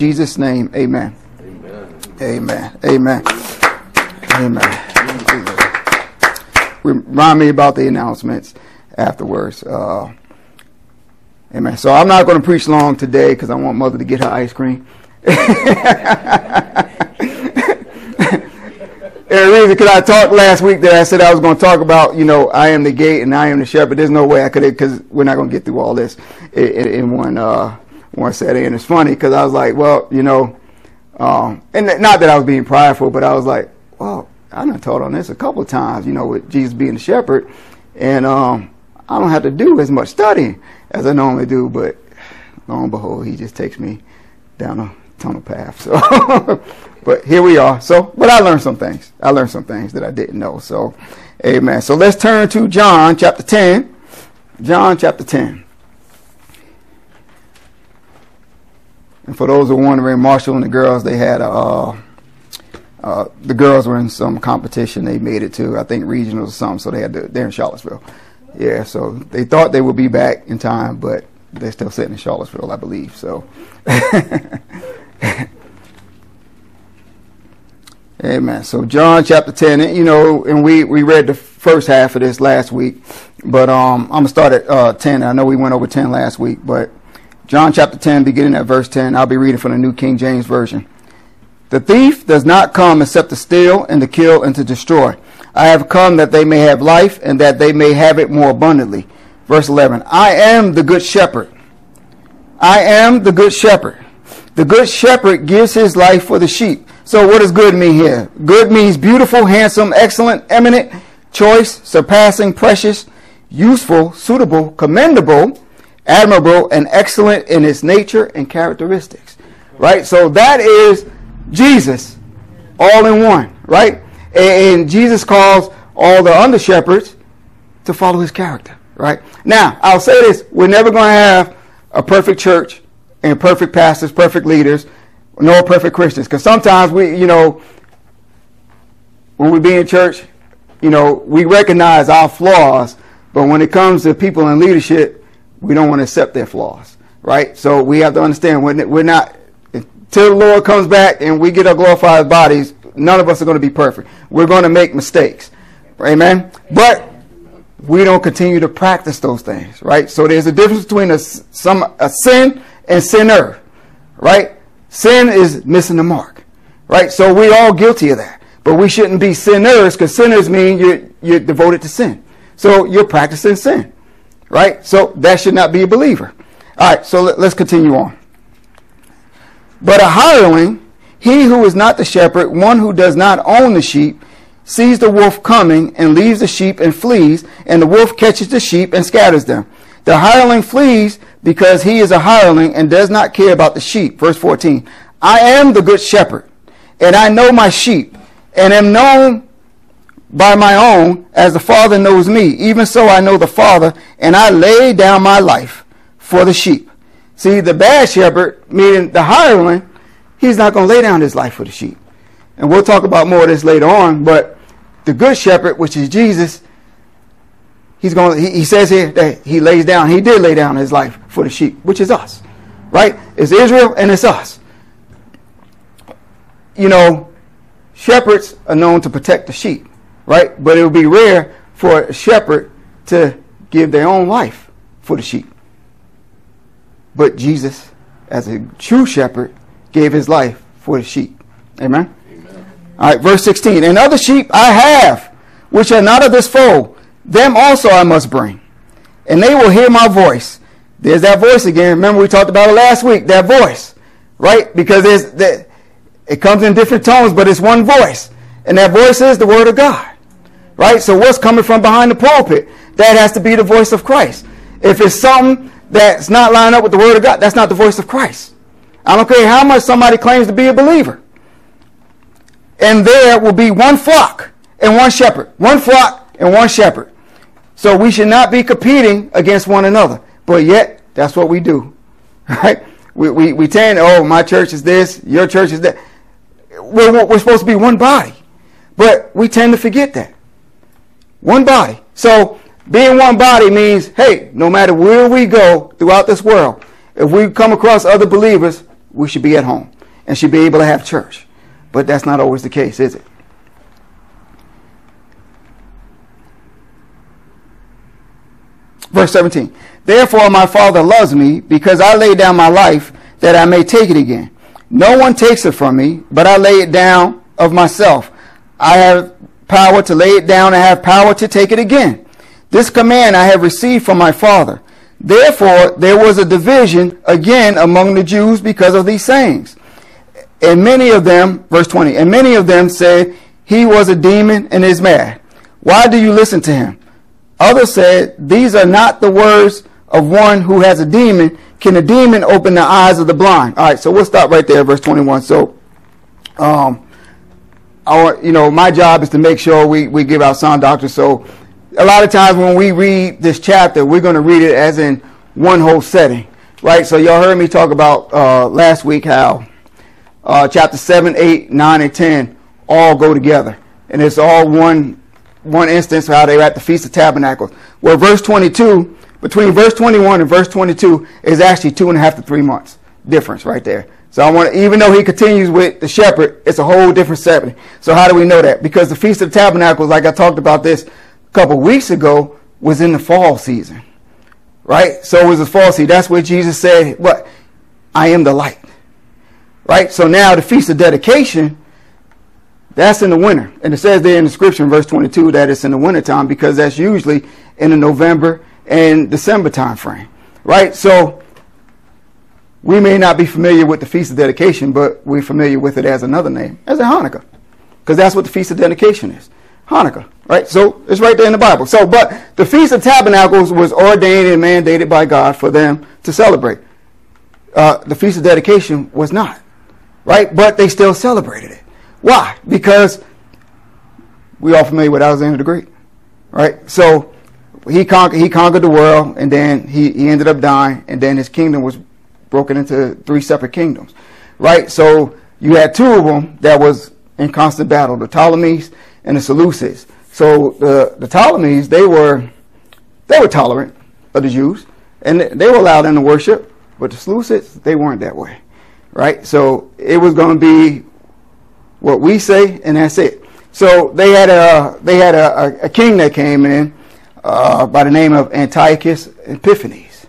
Jesus' name, amen. Amen. Amen. Amen. Remind me about the announcements afterwards. Uh, amen. So I'm not going to preach long today because I want Mother to get her ice cream. and reason, because I talked last week that I said I was going to talk about, you know, I am the gate and I am the shepherd. There's no way I could, because we're not going to get through all this in, in one uh, one setting. And it's funny because I was like, well, you know, um, and not that I was being prideful, but I was like, well, I done taught on this a couple of times, you know, with Jesus being the shepherd, and um, I don't have to do as much studying as I normally do. But lo and behold, he just takes me down a tunnel path. So, but here we are. So, but I learned some things. I learned some things that I didn't know. So, amen. So let's turn to John chapter ten. John chapter ten. And for those who are wondering, Marshall and the girls, they had a, uh, uh, the girls were in some competition. They made it to, I think, regionals or something. So they had to, they're in Charlottesville. Yeah, so they thought they would be back in time, but they're still sitting in Charlottesville, I believe. So, Amen. So John chapter ten, and, you know, and we we read the first half of this last week, but um, I'm gonna start at uh, ten. I know we went over ten last week, but John chapter 10, beginning at verse 10. I'll be reading from the New King James Version. The thief does not come except to steal and to kill and to destroy. I have come that they may have life and that they may have it more abundantly. Verse 11. I am the good shepherd. I am the good shepherd. The good shepherd gives his life for the sheep. So what does good mean here? Good means beautiful, handsome, excellent, eminent, choice, surpassing, precious, useful, suitable, commendable, admirable and excellent in its nature and characteristics. Right? So that is Jesus all in one, right? And Jesus calls all the under shepherds to follow his character, right? Now, I'll say this, we're never going to have a perfect church and perfect pastors, perfect leaders, nor perfect Christians. Because sometimes we, you know, when we be in church, you know, we recognize our flaws, but when it comes to people in leadership, we don't want to accept their flaws, right? So we have to understand we're, we're not, until the Lord comes back and we get our glorified bodies, none of us are going to be perfect. We're going to make mistakes. Amen? But we don't continue to practice those things, right? So there's a difference between a, some, a sin and sinner, right? Sin is missing the mark, right? So we're all guilty of that. But we shouldn't be sinners because sinners mean you're, you're devoted to sin. So you're practicing sin. Right? So that should not be a believer. All right, so let, us continue on. But a hireling, he who is not the shepherd, one who does not own the sheep, sees the wolf coming and leaves the sheep and flees, and the wolf catches the sheep and scatters them. The hireling flees because he is a hireling and does not care about the sheep. Verse 14. I am the good shepherd, and I know my sheep, and am known by my own, as the Father knows me. Even so I know the Father, and I lay down my life for the sheep. See, the bad shepherd, meaning the hireling, he's not going to lay down his life for the sheep. And we'll talk about more of this later on, but the good shepherd, which is Jesus, he's going he, he says here that he lays down, he did lay down his life for the sheep, which is us. Right? It's Israel and it's us. You know, shepherds are known to protect the sheep right? But it would be rare for a shepherd to give their own life for the sheep. But Jesus, as a true shepherd, gave his life for the sheep. Amen? Amen. All right, verse 16. And other sheep I have, which are not of this fold, them also I must bring. And they will hear my voice. There's that voice again. Remember we talked about it last week, that voice. Right? Because there's that it comes in different tones, but it's one voice. And that voice is the word of God. Right? So what's coming from behind the pulpit? That has to be the voice of Christ. If it's something that's not lining up with the word of God, that's not the voice of Christ. I don't care how much somebody claims to be a believer. And there will be one flock and one shepherd. One flock and one shepherd. So we should not be competing against one another. But yet, that's what we do. Right? We, we, we tend, oh, my church is this, your church is that. We're, we're supposed to be one body. But we tend to forget that. One body. So being one body means, hey, no matter where we go throughout this world, if we come across other believers, we should be at home and should be able to have church. But that's not always the case, is it? Verse 17. Therefore my Father loves me because I lay down my life that I may take it again. No one takes it from me, but I lay it down of myself. I have power to lay it down and have power to take it again. This command I have received from my Father. Therefore, there was a division again among the Jews because of these sayings. And many of them, verse 20, and many of them said, He was a demon and is mad. Why do you listen to him? Others said, These are not the words of one who has a demon. Can a demon open the eyes of the blind? All right, so we'll stop right there, verse 21. So, um, our, you know, my job is to make sure we, we give our sound doctrine. So, a lot of times when we read this chapter, we're going to read it as in one whole setting, right? So, y'all heard me talk about uh, last week how uh, chapter 7, 8, 9, and 10 all go together. And it's all one, one instance of how they were at the Feast of Tabernacles. Where verse 22 between verse 21 and verse 22 is actually two and a half to three months difference right there. So I want to, even though he continues with the shepherd, it's a whole different setting. So how do we know that? Because the Feast of Tabernacles, like I talked about this a couple weeks ago, was in the fall season. Right? So it was the fall season. That's where Jesus said, what? I am the light. Right? So now the Feast of Dedication, that's in the winter. And it says there in the scripture verse 22 that it's in the winter time because that's usually in the November and December time frame, right? So we may not be familiar with the Feast of Dedication, but we're familiar with it as another name, as a Hanukkah, because that's what the Feast of Dedication is. Hanukkah, right? So it's right there in the Bible. So, but the Feast of Tabernacles was ordained and mandated by God for them to celebrate. Uh, the Feast of Dedication was not, right? But they still celebrated it. Why? Because we are familiar with Alexander the Great, right? So he conquered he conquered the world and then he, he ended up dying and then his kingdom was broken into three separate kingdoms right? So you had two of them that was in constant battle the ptolemies and the seleucids. So the the ptolemies they were they were tolerant of the jews and they were allowed them to worship but the seleucids they weren't that way right? So it was going to be what we say and that's it. So they had a they had a, a, a king that came in uh, by the name of Antiochus Epiphanes,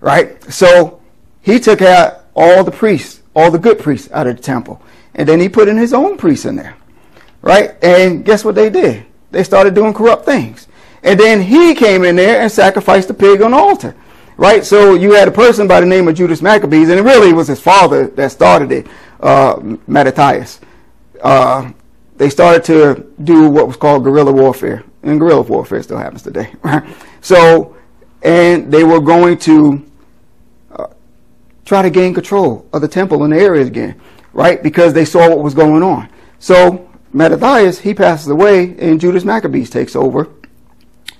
right? So he took out all the priests, all the good priests out of the temple, and then he put in his own priests in there, right? And guess what they did? They started doing corrupt things. And then he came in there and sacrificed the pig on the altar, right? So you had a person by the name of Judas Maccabees, and it really was his father that started it, uh, Mattathias. Uh, they started to do what was called guerrilla warfare and guerrilla warfare still happens today. Right? So, and they were going to try to gain control of the temple and the area again, right? Because they saw what was going on. So Mattathias, he passes away, and Judas Maccabees takes over.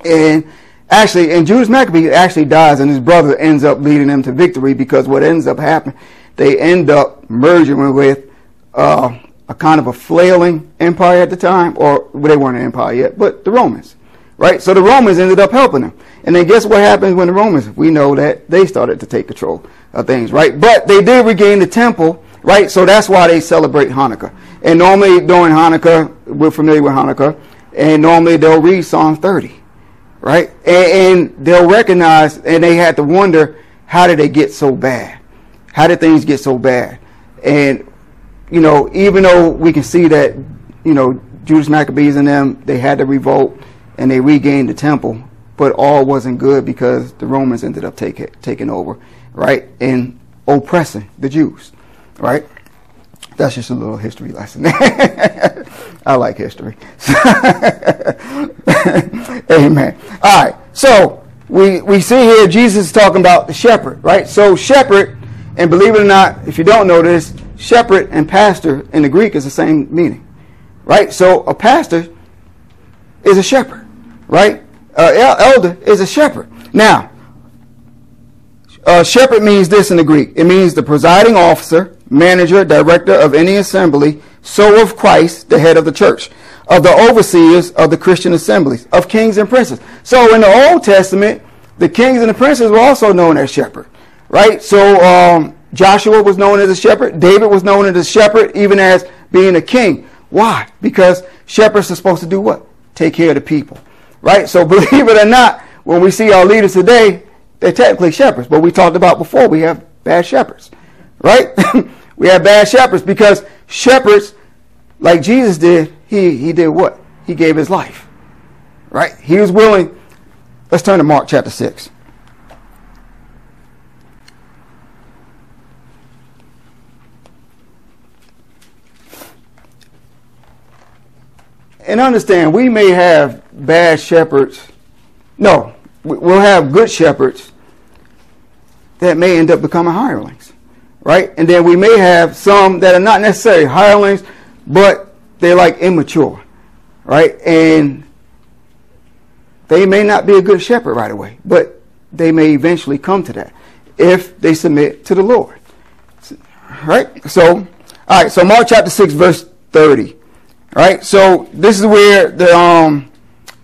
And actually, and Judas Maccabees actually dies, and his brother ends up leading them to victory because what ends up happening, they end up merging with uh, a kind of a flailing empire at the time, or well, they weren't an empire yet, but the Romans, right? So the Romans ended up helping them. And then guess what happens when the Romans, we know that they started to take control of things, right? But they did regain the temple, right? So that's why they celebrate Hanukkah. And normally during Hanukkah, we're familiar with Hanukkah, and normally they'll read Psalm 30, right? And, and they'll recognize, and they had to wonder, how did they get so bad? How did things get so bad? And you know, even though we can see that, you know, Judas Maccabees and them, they had to revolt and they regained the temple, but all wasn't good because the Romans ended up taking taking over, right, and oppressing the Jews, right. That's just a little history lesson. I like history. Amen. All right. So we we see here Jesus is talking about the shepherd, right? So shepherd, and believe it or not, if you don't know this, shepherd and pastor in the Greek is the same meaning, right? So a pastor is a shepherd, right? Uh, elder is a shepherd. Now, uh, shepherd means this in the Greek. It means the presiding officer, manager, director of any assembly, so of Christ, the head of the church, of the overseers of the Christian assemblies, of kings and princes. So in the Old Testament, the kings and the princes were also known as shepherd, right? So um, Joshua was known as a shepherd. David was known as a shepherd, even as being a king. Why? Because shepherds are supposed to do what? Take care of the people. Right? So believe it or not, when we see our leaders today, they're technically shepherds. But we talked about before, we have bad shepherds. Right? we have bad shepherds because shepherds, like Jesus did, he, he did what? He gave his life. Right? He was willing. Let's turn to Mark chapter 6. and understand, we may have bad shepherds. No, we'll have good shepherds that may end up becoming hirelings, right? And then we may have some that are not necessarily hirelings, but they're like immature, right? And they may not be a good shepherd right away, but they may eventually come to that if they submit to the Lord. Right? So, all right, so Mark chapter 6, verse 30. All right, so this is where the um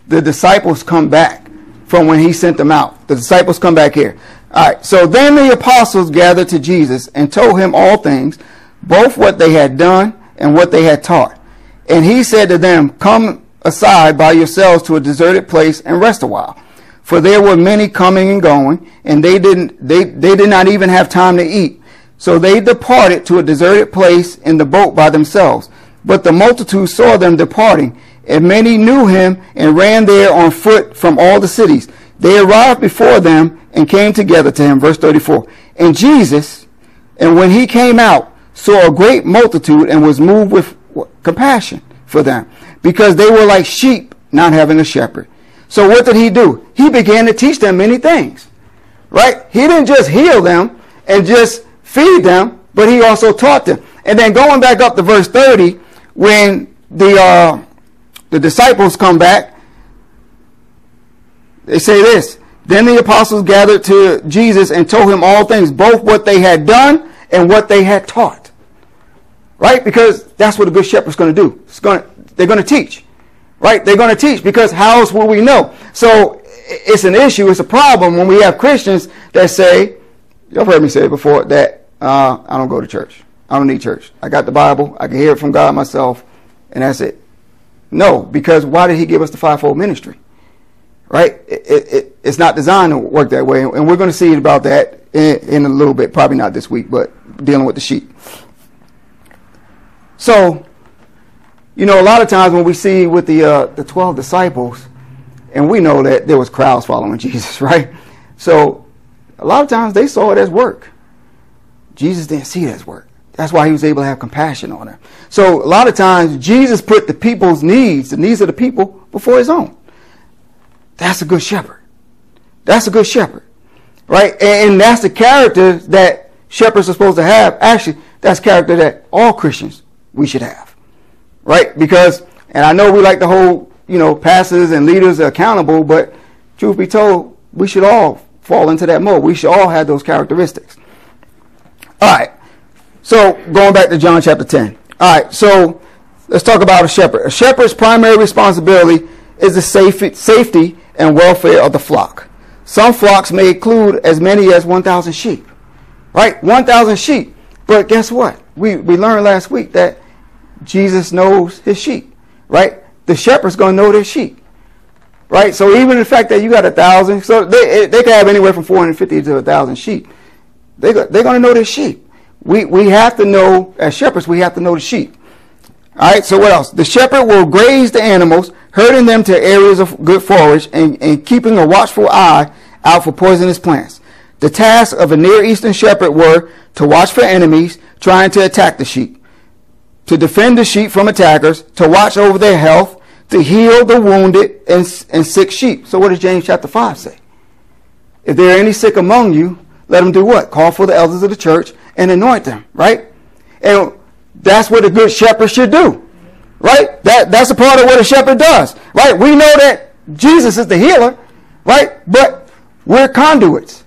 the disciples come back from when he sent them out. The disciples come back here. All right, so then the apostles gathered to Jesus and told him all things, both what they had done and what they had taught. And he said to them, Come aside by yourselves to a deserted place and rest a while. For there were many coming and going, and they didn't they, they did not even have time to eat. So they departed to a deserted place in the boat by themselves. But the multitude saw them departing, and many knew him and ran there on foot from all the cities. They arrived before them and came together to him. Verse 34. And Jesus, and when he came out, saw a great multitude and was moved with compassion for them because they were like sheep not having a shepherd. So what did he do? He began to teach them many things, right? He didn't just heal them and just feed them, but he also taught them. And then going back up to verse 30, when the uh, the disciples come back, they say this. Then the apostles gathered to Jesus and told him all things, both what they had done and what they had taught. Right? Because that's what a good shepherd's going to do. It's going to, they're going to teach. Right? They're going to teach because how else will we know? So it's an issue, it's a problem when we have Christians that say, you've heard me say it before, that uh, I don't go to church. I don't need church. I got the Bible. I can hear it from God myself, and that's it. No, because why did He give us the fivefold ministry? Right? It, it, it's not designed to work that way, and we're going to see about that in, in a little bit. Probably not this week, but dealing with the sheep. So, you know, a lot of times when we see with the uh, the twelve disciples, and we know that there was crowds following Jesus, right? So, a lot of times they saw it as work. Jesus didn't see it as work. That's why he was able to have compassion on her. So a lot of times Jesus put the people's needs, the needs of the people, before his own. That's a good shepherd. That's a good shepherd. Right? And that's the character that shepherds are supposed to have. Actually, that's character that all Christians we should have. Right? Because, and I know we like to hold, you know, pastors and leaders accountable, but truth be told, we should all fall into that mode. We should all have those characteristics. All right. So going back to John chapter 10. All right, so let's talk about a shepherd. A shepherd's primary responsibility is the safety and welfare of the flock. Some flocks may include as many as 1,000 sheep. Right? 1,000 sheep. But guess what? We, we learned last week that Jesus knows his sheep. Right? The shepherd's going to know their sheep. Right? So even the fact that you got a thousand, so they, they can have anywhere from 450 to a thousand sheep. They, they're going to know their sheep we, we have to know, as shepherds, we have to know the sheep. All right, so what else? The shepherd will graze the animals, herding them to areas of good forage and, and keeping a watchful eye out for poisonous plants. The tasks of a Near Eastern shepherd were to watch for enemies trying to attack the sheep, to defend the sheep from attackers, to watch over their health, to heal the wounded and, and sick sheep. So what does James chapter 5 say? If there are any sick among you, let them do what? Call for the elders of the church and anoint them, right? And that's what a good shepherd should do, right? That, that's a part of what a shepherd does, right? We know that Jesus is the healer, right? But we're conduits,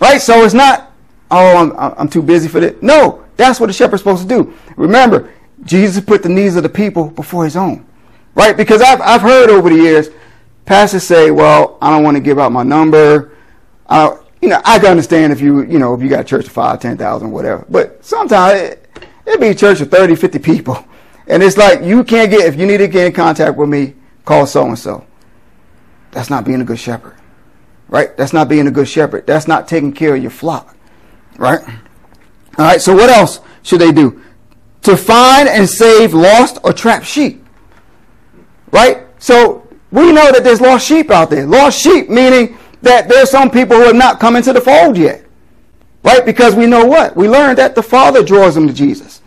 right? So it's not, oh, I'm, I'm too busy for that. No, that's what a shepherd's supposed to do. Remember, Jesus put the needs of the people before his own, right? Because I've, I've heard over the years, pastors say, well, I don't want to give out my number. I, you know, I can understand if you, you know, if you got a church of five, ten thousand, whatever. But sometimes it, it'd be a church of 30, 50 people. And it's like, you can't get, if you need to get in contact with me, call so and so. That's not being a good shepherd. Right? That's not being a good shepherd. That's not taking care of your flock. Right? All right. So what else should they do? To find and save lost or trapped sheep. Right? So we know that there's lost sheep out there. Lost sheep meaning that there's some people who have not come into the fold yet. Right? Because we know what? We learned that the Father draws them to Jesus.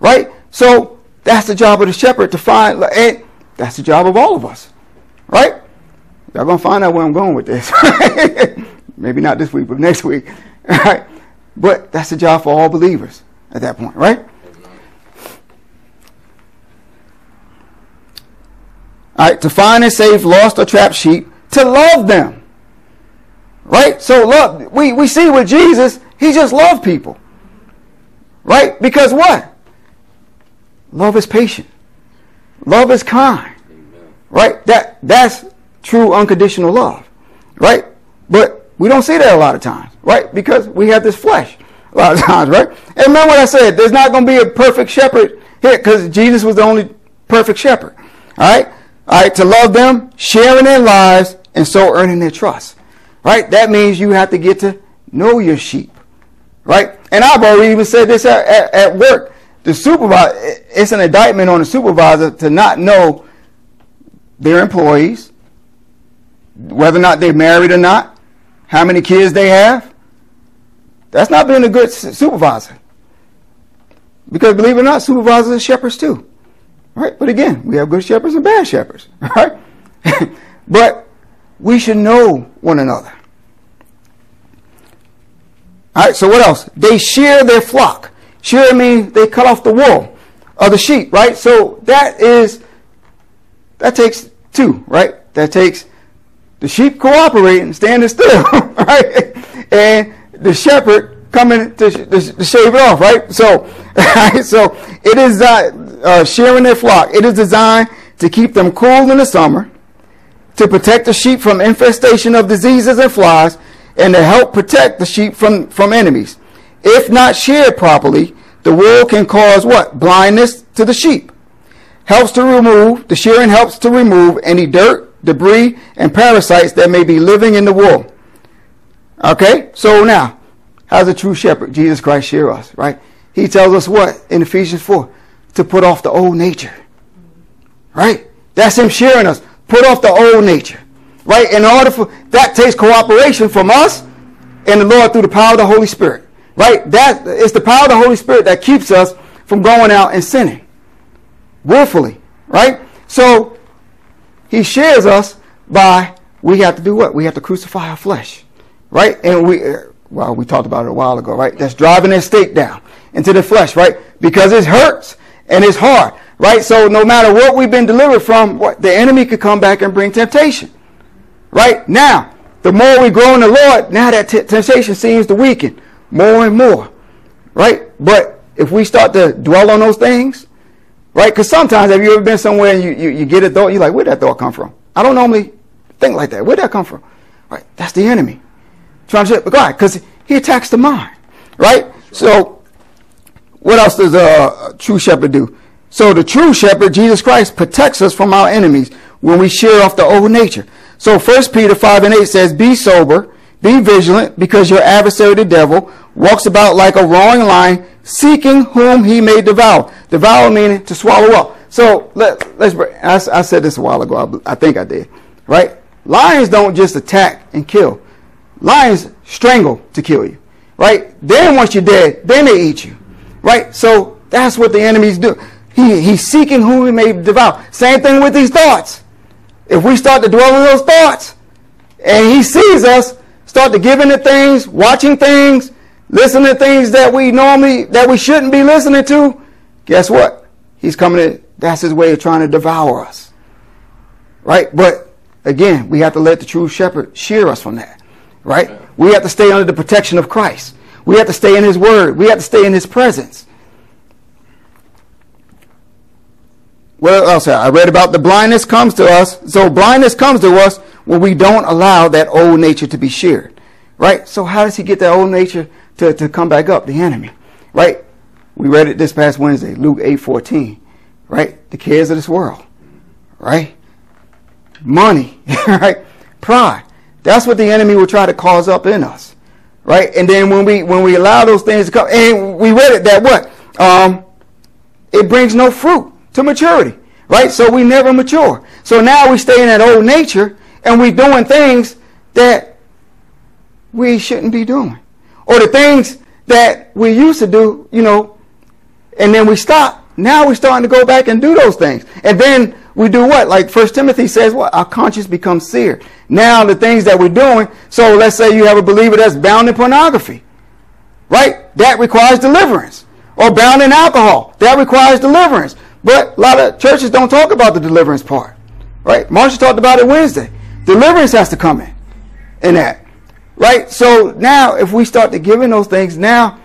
Right? So that's the job of the shepherd to find, and that's the job of all of us. Right? Y'all gonna find out where I'm going with this. Maybe not this week, but next week. Right? But that's the job for all believers at that point, right? All right, to find and save lost or trapped sheep, to love them. Right? So love, we, we see with Jesus, he just loved people. Right? Because what? Love is patient. Love is kind. Right? That that's true unconditional love. Right? But we don't see that a lot of times, right? Because we have this flesh a lot of times, right? And remember what I said, there's not going to be a perfect shepherd here because Jesus was the only perfect shepherd. All right? All right, to love them, sharing their lives, and so earning their trust. Right? That means you have to get to know your sheep. Right? And I've already even said this at, at, at work. The supervisor, it's an indictment on the supervisor to not know their employees, whether or not they're married or not, how many kids they have. That's not being a good supervisor. Because believe it or not, supervisors are shepherds too. Right? But again, we have good shepherds and bad shepherds. Right? but we should know one another. All right, so what else? They shear their flock. Shear means they cut off the wool of the sheep, right? So that is, that takes two, right? That takes the sheep cooperating, standing still, right? And the shepherd coming to, to, shave it off, right? So, right? so it is uh, uh, shearing their flock. It is designed to keep them cool in the summer, to protect the sheep from infestation of diseases and flies, and to help protect the sheep from, from enemies. If not sheared properly, the wool can cause what? Blindness to the sheep. Helps to remove, the shearing helps to remove any dirt, debris, and parasites that may be living in the wool. Okay? So now, how's a true shepherd? Jesus Christ shear us, right? He tells us what in Ephesians 4? To put off the old nature. Right? That's him shearing us. Put off the old nature. Right? In order for that takes cooperation from us and the Lord through the power of the Holy Spirit. Right? That is the power of the Holy Spirit that keeps us from going out and sinning. Willfully. Right? So he shares us by we have to do what? We have to crucify our flesh. Right? And we uh, well, we talked about it a while ago, right? That's driving that stake down into the flesh, right? Because it hurts and it's hard, right? So no matter what we've been delivered from, what, the enemy could come back and bring temptation, right? Now, the more we grow in the Lord, now that t- temptation seems to weaken more and more, right? But if we start to dwell on those things, right? Because sometimes, have you ever been somewhere and you, you, you get a thought, you're like, where'd that thought come from? I don't normally think like that. Where'd that come from? Right? That's the enemy. Trying to, why? Because he attacks the mind, right? So, what else does a true shepherd do? So the true shepherd, Jesus Christ, protects us from our enemies when we shear off the old nature. So 1 Peter 5 and 8 says, Be sober, be vigilant, because your adversary, the devil, walks about like a roaring lion, seeking whom he may devour. Devour meaning to swallow up. So let, let's. I, I said this a while ago. I, I think I did. Right? Lions don't just attack and kill. Lions strangle to kill you. Right? Then once you're dead, then they eat you. Right? So that's what the enemies do. He, he's seeking whom he may devour. Same thing with these thoughts. If we start to dwell on those thoughts, and he sees us, start to give into things, watching things, listening to things that we normally, that we shouldn't be listening to, guess what? He's coming to, that's his way of trying to devour us. Right? But again, we have to let the true shepherd shear us from that. Right? We have to stay under the protection of Christ. We have to stay in his word. We have to stay in his presence. What else? I read about the blindness comes to us. So blindness comes to us when we don't allow that old nature to be sheared. right? So how does he get that old nature to, to come back up, the enemy, right? We read it this past Wednesday, Luke 8 14, right? The cares of this world, right? Money, right? Pride. That's what the enemy will try to cause up in us, right? And then when we when we allow those things to come, and we read it that what um, it brings no fruit to maturity, right? So we never mature. So now we stay in that old nature, and we're doing things that we shouldn't be doing, or the things that we used to do, you know, and then we stop. Now we're starting to go back and do those things, and then we do what? Like First Timothy says, what? Our conscience becomes seared. Now the things that we're doing. So let's say you have a believer that's bound in pornography, right? That requires deliverance. Or bound in alcohol, that requires deliverance. But a lot of churches don't talk about the deliverance part, right? Marcia talked about it Wednesday. Deliverance has to come in, in that, right? So now, if we start to give in those things, now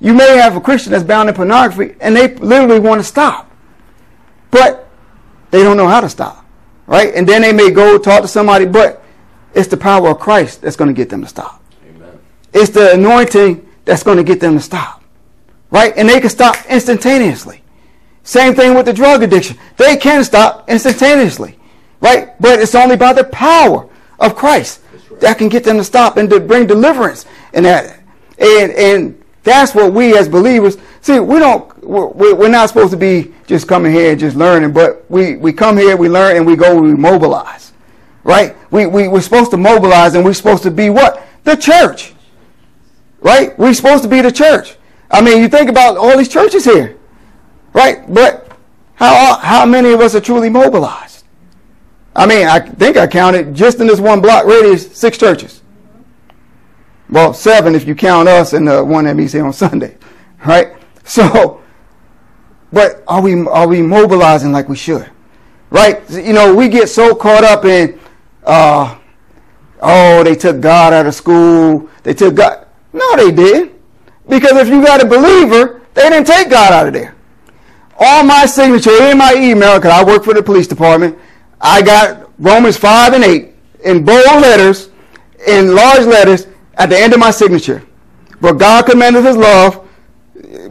you may have a Christian that's bound in pornography, and they literally want to stop, but they don't know how to stop, right? And then they may go talk to somebody, but it's the power of Christ that's going to get them to stop. Amen. It's the anointing that's going to get them to stop, right? And they can stop instantaneously. Same thing with the drug addiction. They can stop instantaneously, right? But it's only by the power of Christ right. that can get them to stop and to bring deliverance and that. And, and that's what we as believers see. We don't. We're, we're not supposed to be just coming here and just learning, but we, we come here, we learn, and we go, we mobilize, right? We, we we're supposed to mobilize, and we're supposed to be what the church, right? We're supposed to be the church. I mean, you think about all these churches here, right? But how how many of us are truly mobilized? I mean, I think I counted just in this one block radius six churches. Well, seven if you count us and the one that meets here on Sunday, right? So, but are we are we mobilizing like we should, right? You know, we get so caught up in, uh, oh, they took God out of school. They took God. No, they did, because if you got a believer, they didn't take God out of there. On my signature in my email, because I work for the police department, I got Romans five and eight in bold letters, in large letters at the end of my signature. But God commended his love,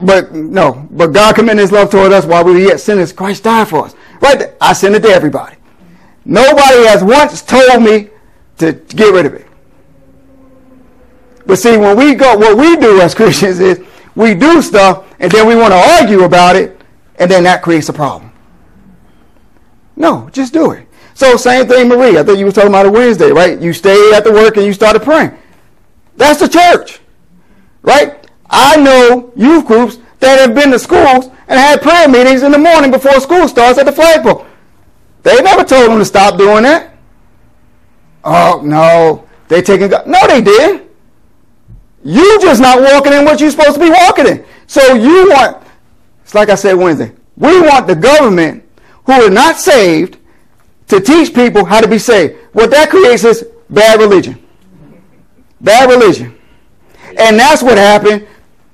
but no, but God commended his love toward us while we were yet sinners. Christ died for us. Right there. I send it to everybody. Nobody has once told me to get rid of it. But see, when we go, what we do as Christians is we do stuff and then we want to argue about it, and then that creates a problem. No, just do it. So same thing, Marie. I think you were talking about it Wednesday, right? You stayed at the work and you started praying. That's the church, right? I know youth groups that have been to schools and had prayer meetings in the morning before school starts at the flagpole. They never told them to stop doing that. Oh, no. They taking God. No, they did. You just not walking in what you're supposed to be walking in. So you want, it's like I said Wednesday, we want the government who are not saved to teach people how to be saved. What that creates is bad religion. Bad religion. And that's what happened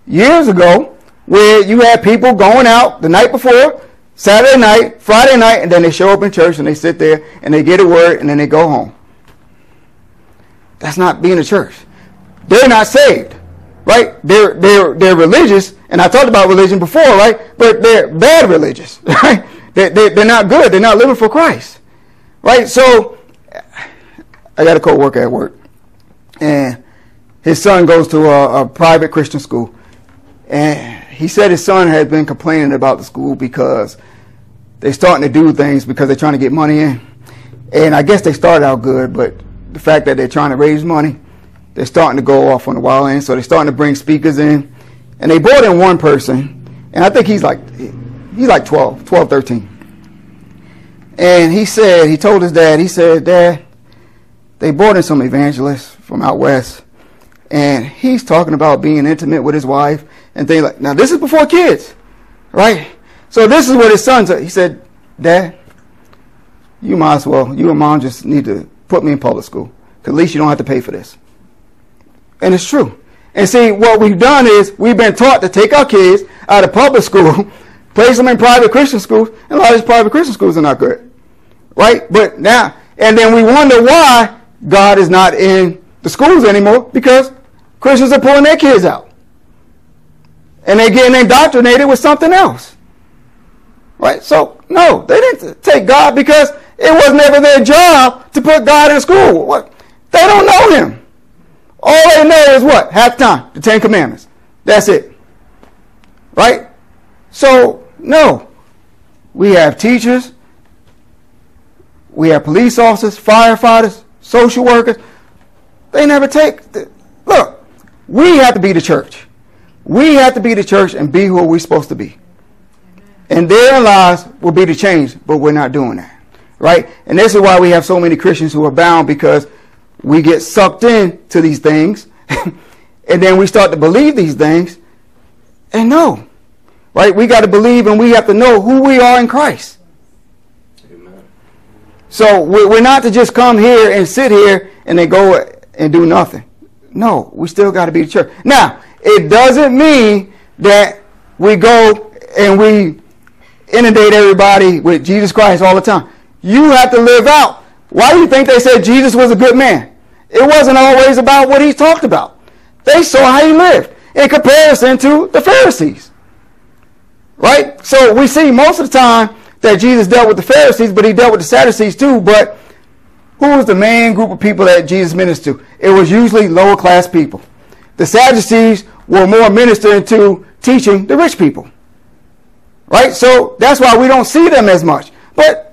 years ago where you had people going out the night before, Saturday night, Friday night, and then they show up in church and they sit there and they get a word and then they go home. That's not being a church. They're not saved, right? They're, they're, they're religious, and I talked about religion before, right? But they're bad religious, right? They, they, they're not good. They're not living for Christ, right? So I got a co-worker at work and his son goes to a, a private Christian school. And he said his son had been complaining about the school because they're starting to do things because they're trying to get money in. And I guess they started out good, but the fact that they're trying to raise money, they're starting to go off on the wild end. So they're starting to bring speakers in. And they brought in one person, and I think he's like he's like 12, 12, 13. And he said, he told his dad, he said, Dad, they brought in some evangelists from out west, and he's talking about being intimate with his wife and things like. Now this is before kids, right? So this is what his son said. He said, "Dad, you might as well. You and mom just need to put me in public school, cause at least you don't have to pay for this." And it's true. And see, what we've done is we've been taught to take our kids out of public school, place them in private Christian schools, and a lot of these private Christian schools are not good, right? But now, and then we wonder why God is not in the schools anymore because Christians are pulling their kids out. And they're getting indoctrinated with something else. Right? So, no, they didn't take God because it was never their job to put God in school. What? They don't know Him. All they know is what? Half time, the Ten Commandments. That's it. Right? So, no. We have teachers, we have police officers, firefighters, social workers. They never take. The, Look, we have to be the church. We have to be the church and be who we're supposed to be. And their lives will be the change, but we're not doing that. Right? And this is why we have so many Christians who are bound because we get sucked in to these things and then we start to believe these things and no. Right? We got to believe and we have to know who we are in Christ. Amen. So we're not to just come here and sit here and then go and do nothing. No, we still got to be the church. Now, it doesn't mean that we go and we inundate everybody with Jesus Christ all the time. You have to live out. Why do you think they said Jesus was a good man? It wasn't always about what he talked about. They saw how he lived in comparison to the Pharisees. Right? So we see most of the time that Jesus dealt with the Pharisees, but he dealt with the Sadducees too. But who was the main group of people that Jesus ministered to? It was usually lower class people. The Sadducees were more ministering to teaching the rich people. Right? So that's why we don't see them as much. But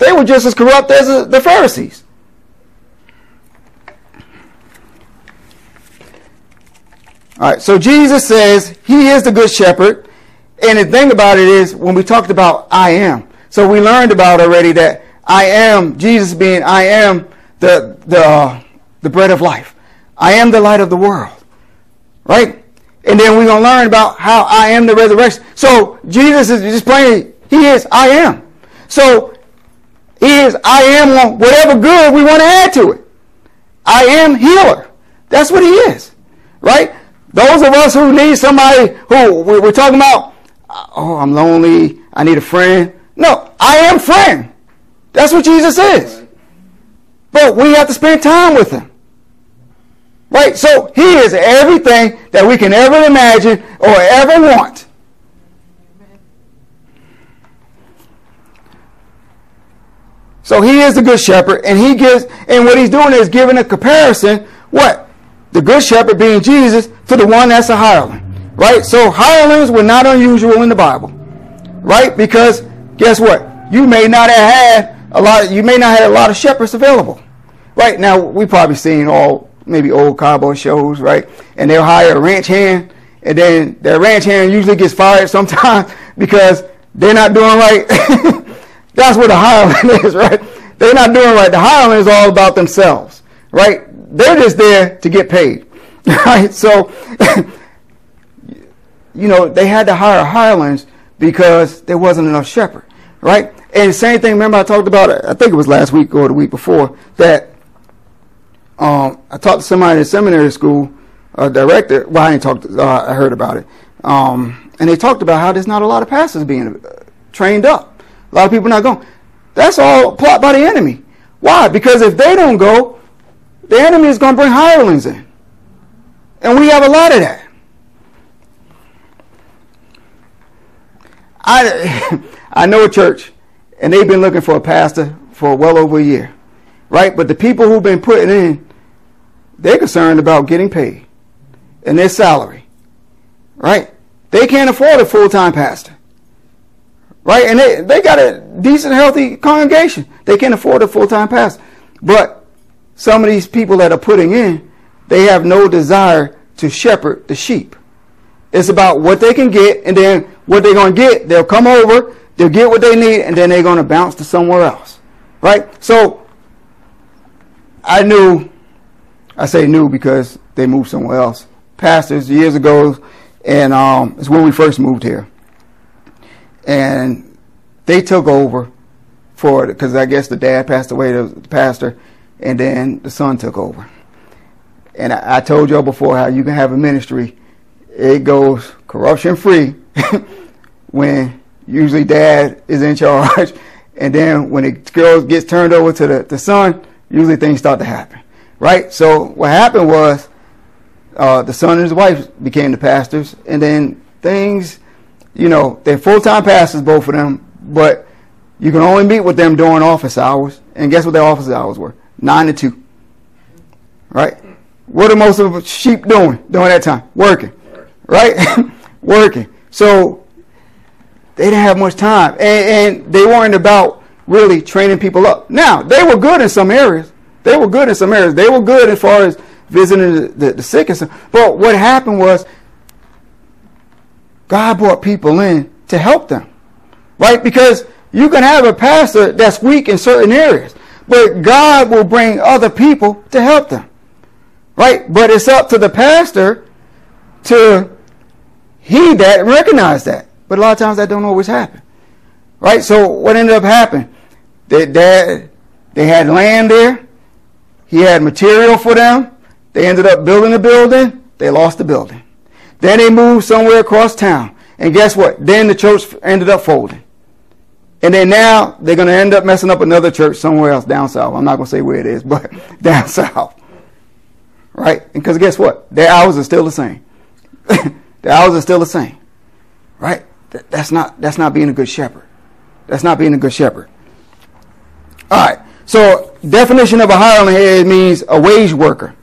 they were just as corrupt as the Pharisees. All right, so Jesus says he is the good shepherd. And the thing about it is, when we talked about I am, so we learned about already that I am, Jesus being I am the, the, uh, the bread of life. I am the light of the world. Right? And then we're going to learn about how I am the resurrection. So Jesus is just plain, he is I am. So is I am whatever good we want to add to it. I am healer. That's what he is. Right? Those of us who need somebody who we're talking about, uh, oh, I'm lonely, I need a friend. No, I am friend. That's what Jesus is. But we have to spend time with him. Right? So he is everything that we can ever imagine or ever want. So he is the good shepherd, and he gives, and what he's doing is giving a comparison. What? The good shepherd being Jesus to the one that's a hireling. Right? So hirelings were not unusual in the Bible. Right? Because guess what? You may not have had a lot of, you may not have a lot of shepherds available. Right? Now we probably seen all maybe old cowboy shows, right? And they'll hire a ranch hand, and then their ranch hand usually gets fired sometimes because they're not doing right. That's what the hireling is, right? They're not doing right. The hireling is all about themselves, right? They're just there to get paid, right? So, you know, they had to hire hirelings because there wasn't enough shepherd, right? And same thing, remember I talked about I think it was last week or the week before, that um, I talked to somebody in seminary school, a director. Well, I didn't talk. To, uh, I heard about it, um, and they talked about how there's not a lot of pastors being uh, trained up. A lot of people not going. That's all plot by the enemy. Why? Because if they don't go, the enemy is going to bring hirelings in, and we have a lot of that. I I know a church, and they've been looking for a pastor for well over a year, right? But the people who've been putting in they're concerned about getting paid and their salary. Right? They can't afford a full time pastor. Right? And they, they got a decent, healthy congregation. They can't afford a full time pastor. But some of these people that are putting in, they have no desire to shepherd the sheep. It's about what they can get, and then what they're going to get, they'll come over, they'll get what they need, and then they're going to bounce to somewhere else. Right? So, I knew I say knew because they moved somewhere else. Pastors years ago, and um, it's when we first moved here, and they took over for it because I guess the dad passed away, the pastor, and then the son took over. And I, I told y'all before how you can have a ministry, it goes corruption free when usually dad is in charge, and then when it girl gets turned over to the, the son, usually things start to happen right? So what happened was uh, the son and his wife became the pastors, and then things, you know, they're full time pastors, both of them, but you can only meet with them during office hours. And guess what their office hours were? Nine to two. Right? What are most of the sheep doing during that time? Working. Right? Working. So they didn't have much time. And, and they weren't about really training people up. Now, they were good in some areas. They were good in some areas. They were good as far as visiting the, the, the sick and stuff. But what happened was God brought people in to help them. Right? Because you can have a pastor that's weak in certain areas, but God will bring other people to help them. Right? But it's up to the pastor to heed that and recognize that. But a lot of times that don't always happen. Right? So what ended up happening? They, they, they had land there. He had material for them. They ended up building a building. They lost the building. Then they moved somewhere across town. And guess what? Then the church ended up folding. And then now they're going to end up messing up another church somewhere else down south. I'm not going to say where it is, but down south. Right? Because guess what? Their hours are still the same. Their hours are still the same. Right? That's not, that's not being a good shepherd. That's not being a good shepherd. All right. So definition of a hireling means a wage worker.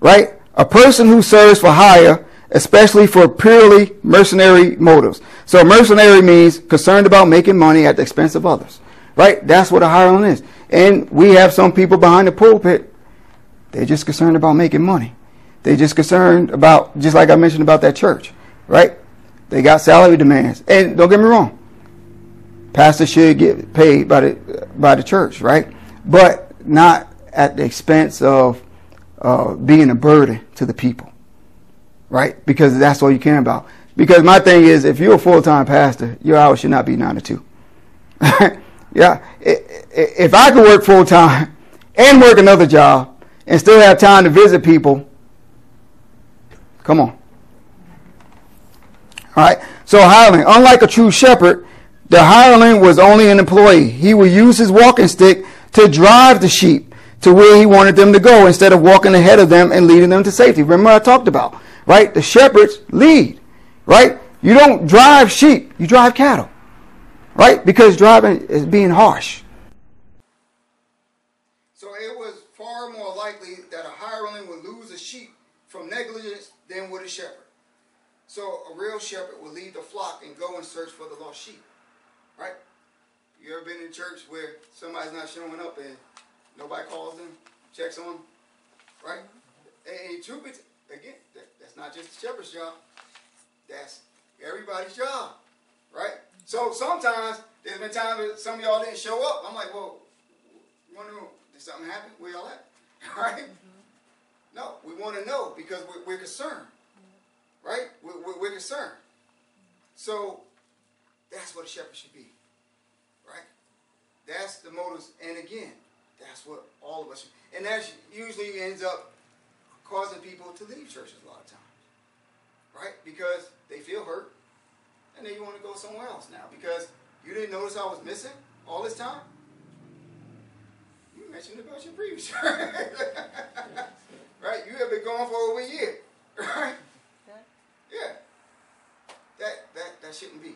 Right? A person who serves for hire especially for purely mercenary motives. So mercenary means concerned about making money at the expense of others. Right? That's what a hireling is. And we have some people behind the pulpit, they're just concerned about making money. They're just concerned about, just like I mentioned about that church, right? They got salary demands. And don't get me wrong, pastors should get paid by the, by the church, right? But not at the expense of uh, being a burden to the people right? Because that's all you care about. Because my thing is, if you're a full time pastor, your hours should not be nine to two. yeah, if I could work full time and work another job and still have time to visit people, come on. All right. So hireling, unlike a true shepherd, the hireling was only an employee. He would use his walking stick to drive the sheep to where he wanted them to go instead of walking ahead of them and leading them to safety. Remember I talked about right? The shepherds lead, right? You don't drive sheep, you drive cattle, right? Because driving is being harsh. So it was far more likely that a hireling would lose a sheep from negligence than would a shepherd. So a real shepherd would lead the flock and go and search for the lost sheep, right? You ever been in church where somebody's not showing up and nobody calls them, checks on them, right? And truth be again, that's not just the shepherd's job. That's everybody's job, right? So sometimes there's been times that some of y'all didn't show up. I'm like, well, wonder did something happen? Where y'all at? right? Mm-hmm. No, we want to know because we're, we're concerned, right? We're, we're, we're concerned. So that's what a shepherd should be, right? That's the motives. And again, that's what all of us, should, and that usually ends up causing people to leave churches a lot of times, right? Because they feel hurt, and then you want to go somewhere else now because you didn't notice I was missing all this time. You mentioned about your previous church, right? You have been gone for over a year, right? Yeah. That that that shouldn't be.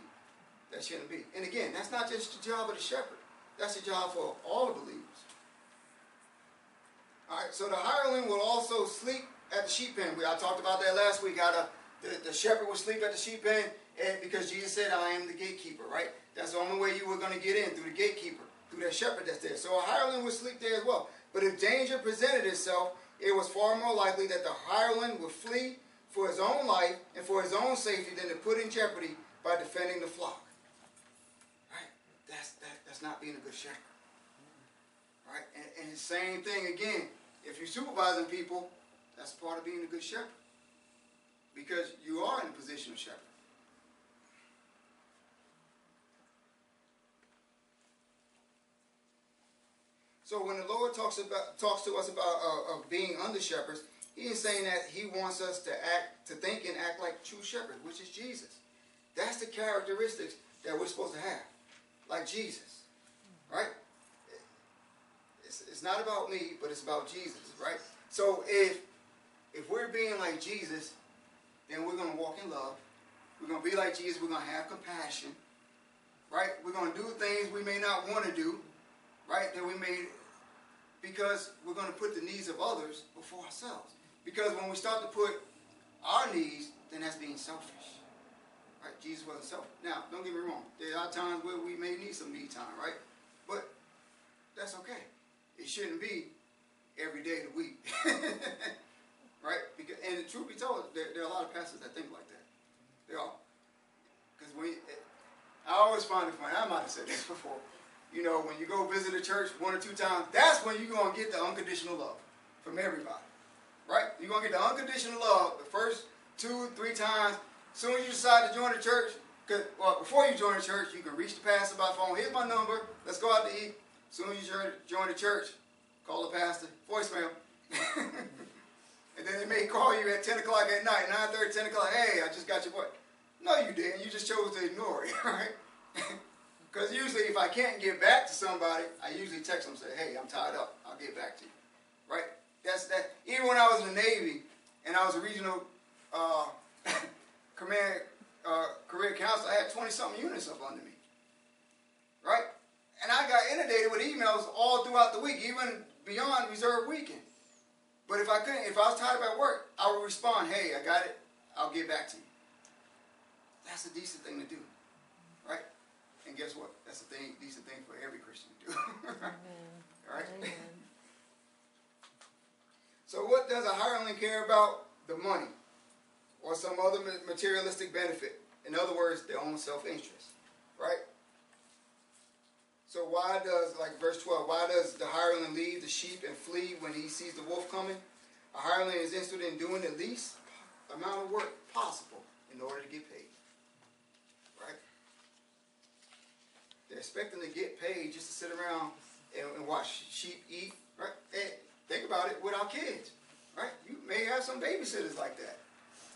That shouldn't be. And again, that's not just the job of the shepherd. That's the job for all the believers. All right, so the hireling will also sleep at the sheep pen. We, I talked about that last week. How the, the, the shepherd will sleep at the sheep pen and because Jesus said, I am the gatekeeper, right? That's the only way you were going to get in, through the gatekeeper, through that shepherd that's there. So a hireling would sleep there as well. But if danger presented itself, it was far more likely that the hireling would flee for his own life and for his own safety than to put in jeopardy by defending the flock. Right? That's, that, that's not being a good shepherd. Right? And, and the same thing again, if you're supervising people, that's part of being a good shepherd. Because you are in a position of shepherd. So when the Lord talks about talks to us about uh, of being under shepherds, He is saying that He wants us to act, to think and act like true shepherds, which is Jesus. That's the characteristics that we're supposed to have, like Jesus, right? It's, it's not about me, but it's about Jesus, right? So if if we're being like Jesus, then we're gonna walk in love. We're gonna be like Jesus. We're gonna have compassion, right? We're gonna do things we may not want to do, right? That we may because we're going to put the needs of others before ourselves. Because when we start to put our needs, then that's being selfish. Right? Jesus wasn't selfish. Now, don't get me wrong. There are times where we may need some me time, right? But that's okay. It shouldn't be every day of the week. right? Because, and truth be told, there, there, are a lot of pastors that think like that. They are. Because when eh, I always find it funny. I might have said this before you know, when you go visit a church one or two times, that's when you're going to get the unconditional love from everybody. Right? You're going to get the unconditional love the first two, three times. As soon as you decide to join the church, well, before you join the church, you can reach the pastor by phone. Here's my number. Let's go out to eat. As soon as you join the church, call the pastor, voicemail. and then they may call you at 10 o'clock at night, 9 30, 10 o'clock. Hey, I just got your voice. No, you didn't. You just chose to ignore it, right? Because usually if I can't get back to somebody, I usually text them and say, hey, I'm tied up. I'll get back to you. Right? That's that. Even when I was in the Navy and I was a regional uh, command uh, career counselor, I had 20-something units up under me. Right? And I got inundated with emails all throughout the week, even beyond reserve weekend. But if I couldn't, if I was tired about work, I would respond, hey, I got it. I'll get back to you. That's a decent thing to do. Right? And guess what? That's a thing, decent thing for every Christian to do. right? Amen. so what does a hireling care about? The money or some other materialistic benefit. In other words, their own self-interest. Right? So why does, like verse 12, why does the hireling leave the sheep and flee when he sees the wolf coming? A hireling is interested in doing the least amount of work possible in order to get paid. Right? They're expecting to get paid just to sit around and, and watch sheep eat, right? And think about it with our kids, right? You may have some babysitters like that.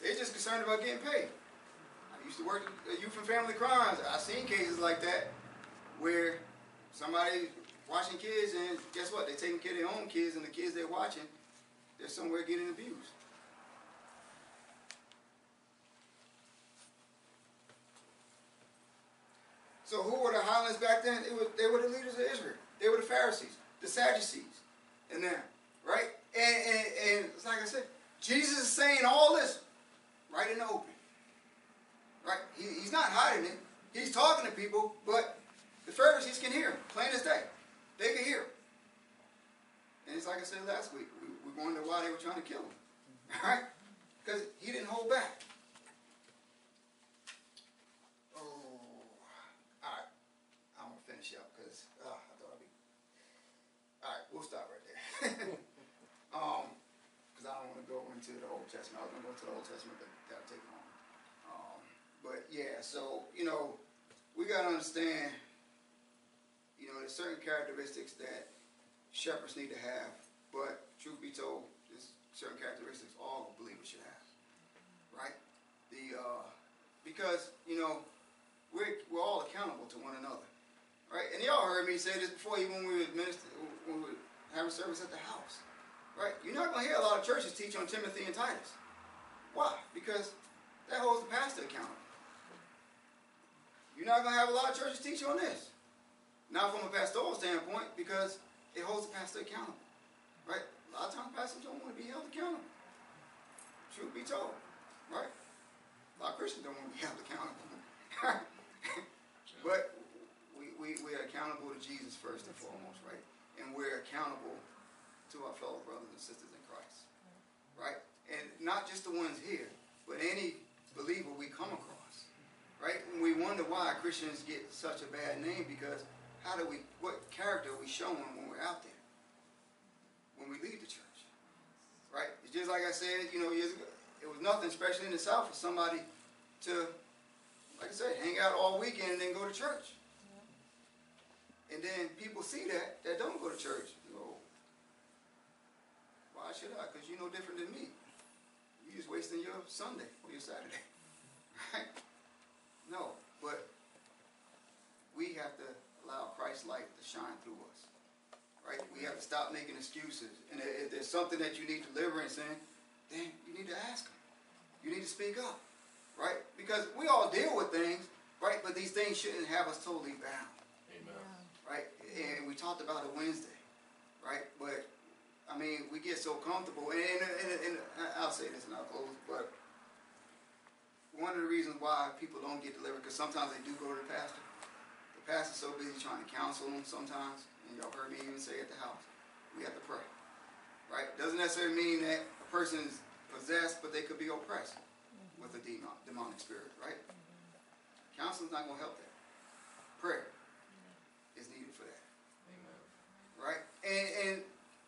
They're just concerned about getting paid. I used to work at Youth and Family Crimes. I've seen cases like that where somebody watching kids and guess what? They're taking care of their own kids and the kids they're watching, they're somewhere getting abused. So who were the hirelings back then? Were, they were the leaders of Israel. They were the Pharisees, the Sadducees, and them, right? And, and, and it's like I said, Jesus is saying all this right in the open. Right? He, he's not hiding it. He's talking to people, but the Pharisees can hear him, plain as day. They can hear him. And it's like I said last week, we, we wonder why they were trying to kill him. All right? Because he didn't hold back. Oh, all right. I'm going to finish up because uh, I thought I'd be. All right, we'll stop right there. um, because I don't want to go into the Old Testament. I was going to go to the Old Testament, but that'll take long. Um, but yeah, so you know, we got to understand. You know, there's certain characteristics that shepherds need to have, but truth be told, there's certain characteristics all believers should have, right? The uh, because you know we're we're all accountable to one another, right? And y'all heard me say this before, even when we were minister, when we were having service at the house. Right? You're not to hear a lot of churches teach on Timothy and Titus. Why? Because that holds the pastor accountable. You're not to have a lot of churches teach on this. Not from a pastoral standpoint, because it holds the pastor accountable. Right? A lot of times pastors don't want to be held accountable. Truth be told. Right? A lot of Christians don't want to be held accountable. but we, we, we are accountable to Jesus first and foremost, right? and we're accountable to our fellow brothers and sisters in Christ. Right? And not just the ones here, but any believer we come across. Right? And we wonder why Christians get such a bad name because how do we, what character are we showing when we're out there? When we leave the church. Right? It's just like I said, you know, years ago, it was nothing, especially in the South, for somebody to, like I said, hang out all weekend and then go to church. And then people see that, that don't go to church. You go, why should I? Because you're no different than me. You're just wasting your Sunday or your Saturday. Right? No, but we have to allow Christ's light to shine through us. right? We have to stop making excuses. And if there's something that you need deliverance in, then you need to ask them. You need to speak up, right? Because we all deal with things, right? But these things shouldn't have us totally bound. Amen. Right? And we talked about it Wednesday, right? But I mean, we get so comfortable, and, and, and, and I'll say this and I'll close, but one of the reasons why people don't get delivered, because sometimes they do go to the pastor. Pastor's so busy trying to counsel them sometimes, and y'all heard me even say at the house, we have to pray. Right? Doesn't necessarily mean that a person is possessed, but they could be oppressed with a demon, demonic spirit, right? Counseling's not going to help that. Prayer is needed for that, Amen. right? And, and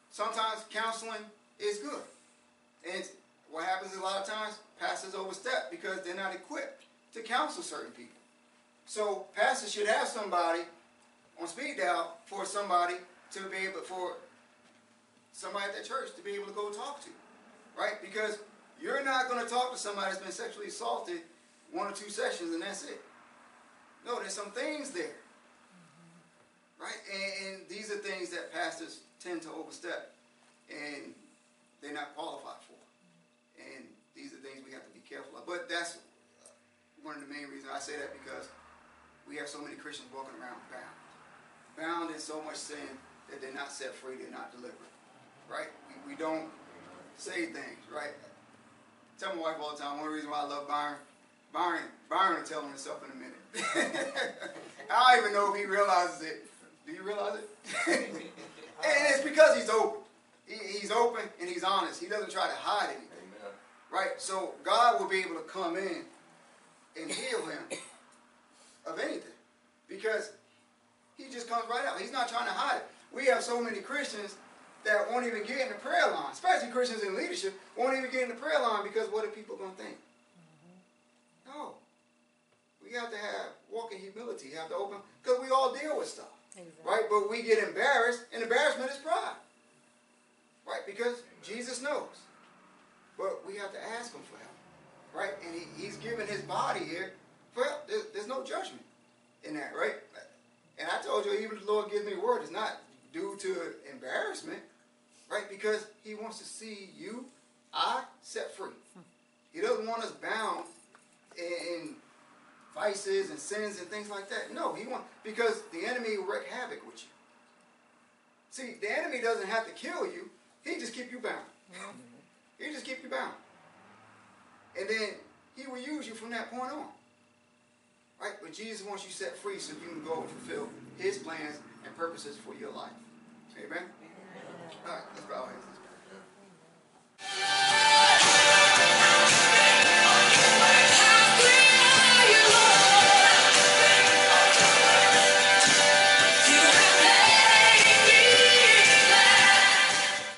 sometimes counseling is good. And what happens a lot of times, pastors overstep because they're not equipped to counsel certain people. So pastors should have somebody on speed dial for somebody to be able for somebody at the church to be able to go talk to, right? Because you're not going to talk to somebody that's been sexually assaulted one or two sessions and that's it. No, there's some things there, right? And, and these are things that pastors tend to overstep, and they're not qualified for. And these are things we have to be careful of. But that's one of the main reasons I say that because we have so many Christians walking around bound. Bound in so much sin that they're not set free, they're not delivered. Right? We, we don't say things, right? I tell my wife all the time, one reason why I love Byron, Byron, Byron will tell himself in a minute. I don't even know if he realizes it. Do you realize it? and it's because he's open. He, he's open and he's honest. He doesn't try to hide anything. Amen. Right? So God will be able to come in and heal him of anything. Because he just comes right out. He's not trying to hide it. We have so many Christians that won't even get in the prayer line, especially Christians in leadership, won't even get in the prayer line because what are people going to think? Mm-hmm. No. We have to have walk in humility, have to open, because we all deal with stuff. Exactly. Right? But we get embarrassed, and embarrassment is pride. Right? Because Jesus knows. But we have to ask him for help. Right? And he, he's given his body here for help. There's, no judgment in that, right? And I told you, even the Lord gives me a word, it's not due to embarrassment, right? Because he wants to see you, I, set free. He doesn't want us bound in, in vices and sins and things like that. No, he wants because the enemy will wreak havoc with you. See, the enemy doesn't have to kill you; he just keep you bound. Mm-hmm. He just keep you bound, and then he will use you from that point on. Right? But Jesus wants you set free so you can go and fulfill his plans and purposes for your life. Amen? Amen. All right, let's bow our heads.